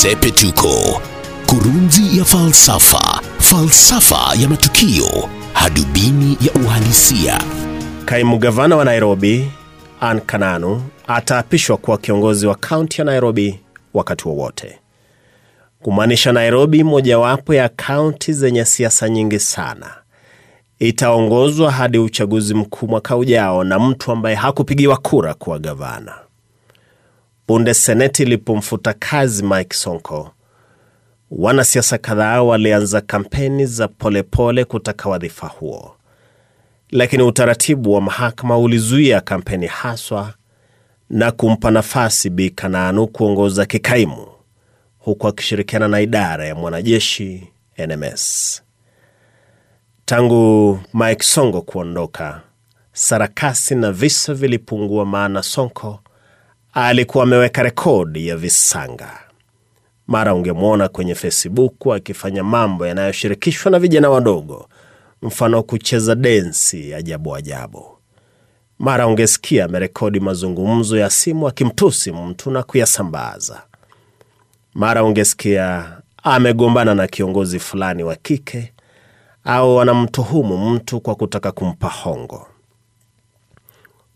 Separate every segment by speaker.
Speaker 1: Sepetuko, kurunzi ya falsafa, falsafa ya matukio, hadubini ya uhalisia.
Speaker 2: Kaimu gavana wa Nairobi Ann Kananu ataapishwa kuwa kiongozi wa kaunti ya Nairobi wakati wowote, kumaanisha Nairobi, mojawapo ya kaunti zenye siasa nyingi sana, itaongozwa hadi uchaguzi mkuu mwaka ujao na mtu ambaye hakupigiwa kura kuwa gavana. Punde seneti ilipomfuta kazi Mike Sonko, wanasiasa kadhaa walianza kampeni za polepole kutaka wadhifa huo, lakini utaratibu wa mahakama ulizuia kampeni haswa na kumpa nafasi Bi Kananu kuongoza kikaimu huku akishirikiana na idara ya mwanajeshi NMS. Tangu Mike Sonko kuondoka, sarakasi na visa vilipungua, maana Sonko alikuwa ameweka rekodi ya visanga. Mara ungemwona kwenye Facebook akifanya mambo yanayoshirikishwa na vijana wadogo, mfano kucheza densi ajabu ajabu. Mara ungesikia amerekodi mazungumzo ya simu akimtusi mtu na kuyasambaza. Mara ungesikia amegombana na kiongozi fulani wa kike au anamtuhumu mtu kwa kutaka kumpa hongo.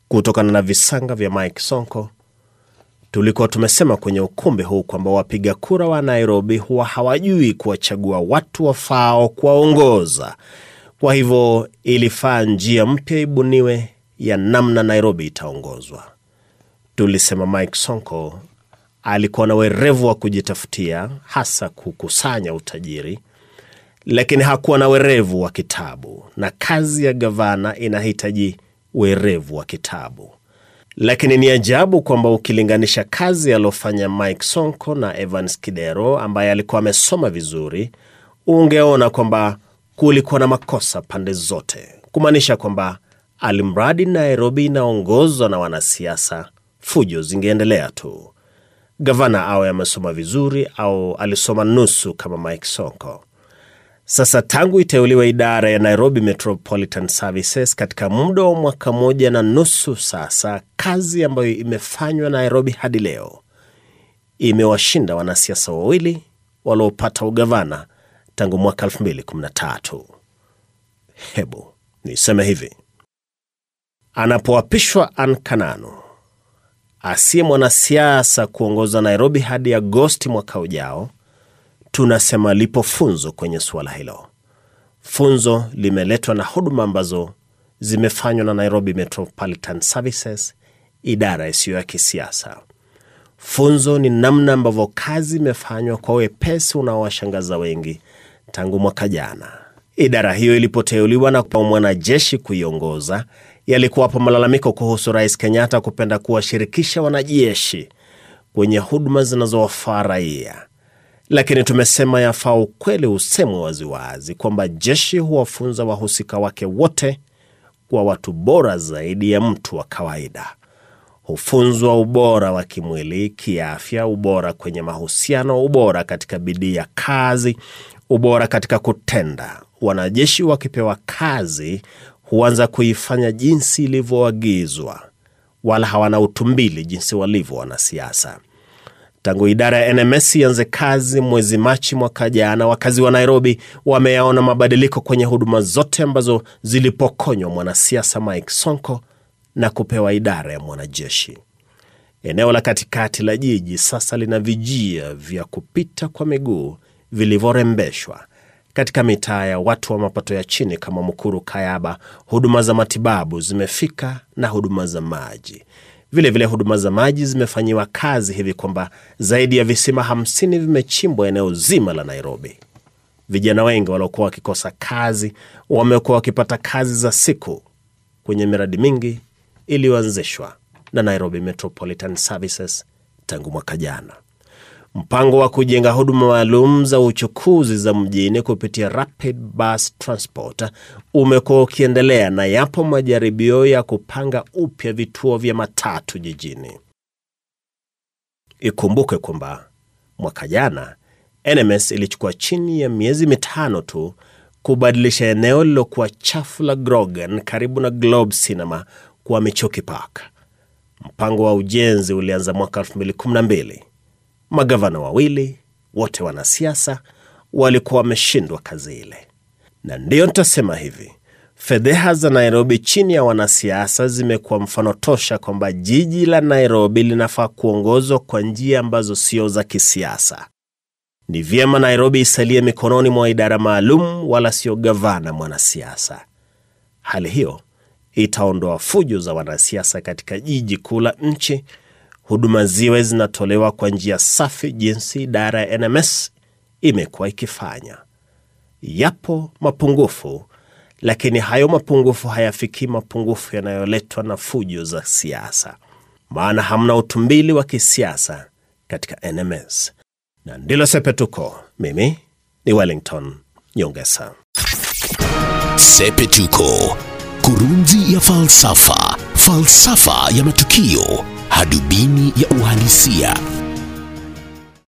Speaker 2: Kutokana na visanga vya Mike Sonko, tulikuwa tumesema kwenye ukumbi huu kwamba wapiga kura wa Nairobi huwa hawajui kuwachagua watu wafaao kuwaongoza. Kwa hivyo ilifaa njia mpya ibuniwe ya namna Nairobi itaongozwa. Tulisema Mike Sonko alikuwa na werevu wa kujitafutia, hasa kukusanya utajiri, lakini hakuwa na werevu wa kitabu, na kazi ya gavana inahitaji werevu wa kitabu. Lakini ni ajabu kwamba ukilinganisha kazi aliyofanya Mike Sonko na Evans Kidero ambaye alikuwa amesoma vizuri, ungeona kwamba kulikuwa na makosa pande zote, kumaanisha kwamba alimradi Nairobi inaongozwa na wanasiasa, fujo zingeendelea tu. Gavana awe amesoma vizuri au alisoma nusu kama Mike Sonko. Sasa tangu iteuliwa idara ya Nairobi Metropolitan Services katika muda wa mwaka moja na nusu sasa, kazi ambayo imefanywa Nairobi hadi leo imewashinda wanasiasa wawili waliopata ugavana tangu mwaka 2013. Hebu niseme hivi, anapoapishwa Ann Kananu asiye mwanasiasa kuongoza Nairobi hadi Agosti mwaka ujao, tunasema lipo funzo kwenye suala hilo. Funzo limeletwa na huduma ambazo zimefanywa na Nairobi Metropolitan Services, idara isiyo ya kisiasa. Funzo ni namna ambavyo kazi imefanywa kwa wepesi unaowashangaza wengi tangu mwaka jana. Idara hiyo ilipoteuliwa na mwanajeshi kuiongoza, yalikuwapo malalamiko kuhusu Rais Kenyatta kupenda kuwashirikisha wanajeshi kwenye huduma zinazowafaa raia lakini tumesema yafaa ukweli usemwe waziwazi kwamba jeshi huwafunza wahusika wake wote kuwa watu bora zaidi ya mtu wa kawaida. Hufunzwa ubora wa kimwili, kiafya, ubora kwenye mahusiano, ubora katika bidii ya kazi, ubora katika kutenda. Wanajeshi wakipewa kazi huanza kuifanya jinsi ilivyoagizwa, wala hawana utumbili jinsi walivyo wanasiasa. Tangu idara ya NMS ianze kazi mwezi Machi mwaka jana, wakazi wa Nairobi wameyaona mabadiliko kwenye huduma zote ambazo zilipokonywa mwanasiasa Mike Sonko na kupewa idara ya mwanajeshi. Eneo la katikati la jiji sasa lina vijia vya kupita kwa miguu vilivyorembeshwa. Katika mitaa ya watu wa mapato ya chini kama Mukuru, Kayaba, huduma za matibabu zimefika na huduma za maji vilevile vile huduma za maji zimefanyiwa kazi hivi kwamba zaidi ya visima hamsini vimechimbwa eneo zima la Nairobi. Vijana wengi waliokuwa wakikosa kazi wamekuwa wakipata kazi za siku kwenye miradi mingi iliyoanzishwa na Nairobi Metropolitan Services tangu mwaka jana. Mpango wa kujenga huduma maalum za uchukuzi za mjini kupitia Rapid Bus Transport umekuwa ukiendelea na yapo majaribio ya kupanga upya vituo vya matatu jijini. Ikumbuke kwamba mwaka jana NMS ilichukua chini ya miezi mitano tu kubadilisha eneo lililokuwa chafu la Grogan karibu na Globe Cinema kuwa Michuki Park. Mpango wa ujenzi ulianza mwaka 2012. Magavana wawili wote wanasiasa walikuwa wameshindwa kazi ile. Na ndiyo nitasema hivi, fedheha za Nairobi chini ya wanasiasa zimekuwa mfano tosha kwamba jiji la Nairobi linafaa kuongozwa kwa njia ambazo sio za kisiasa. Ni vyema Nairobi isalie mikononi mwa idara maalum, wala sio gavana mwanasiasa. Hali hiyo itaondoa fujo za wanasiasa katika jiji kuu la nchi, huduma ziwe zinatolewa kwa njia safi jinsi idara ya NMS imekuwa ikifanya. Yapo mapungufu, lakini hayo mapungufu hayafikii mapungufu yanayoletwa na fujo za siasa, maana hamna utumbili wa kisiasa katika NMS. Na ndilo Sepetuko. Mimi ni Wellington Nyongesa.
Speaker 1: Sepetuko, kurunzi ya falsafa, falsafa ya matukio, hadubini ya uhalisia.